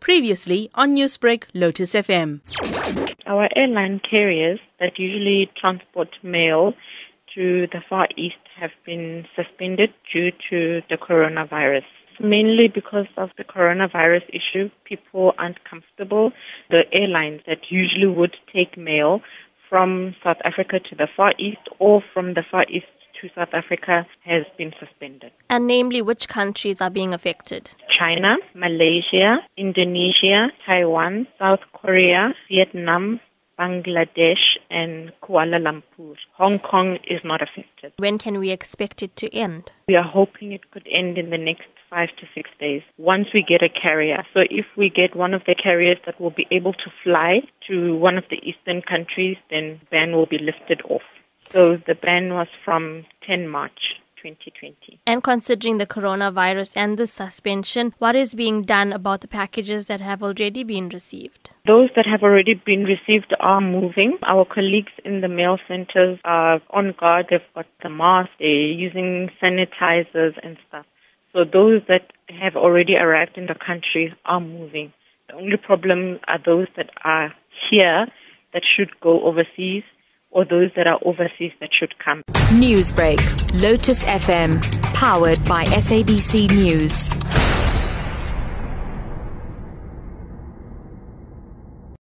Previously on Newsbreak, Lotus FM. Our airline carriers that usually transport mail to the Far East have been suspended due to the coronavirus. Mainly because of the coronavirus issue, people aren't comfortable. The airlines that usually would take mail from South Africa to the Far East or from the Far East to South Africa has been suspended. And namely, which countries are being affected? China, Malaysia, Indonesia, Taiwan, South Korea, Vietnam, Bangladesh, and Kuala Lumpur. Hong Kong is not affected. When can we expect it to end? We are hoping it could end in the next five to six days once we get a carrier. So if we get one of the carriers that will be able to fly to one of the eastern countries, then ban will be lifted off. So the ban was from 10 March. 2020. And considering the coronavirus and the suspension, what is being done about the packages that have already been received? Those that have already been received are moving. Our colleagues in the mail centers are on guard. They've got the masks, they're using sanitizers and stuff. So those that have already arrived in the country are moving. The only problem are those that are here that should go overseas or those that are overseas that should come. Newsbreak, Lotus FM, powered by SABC News.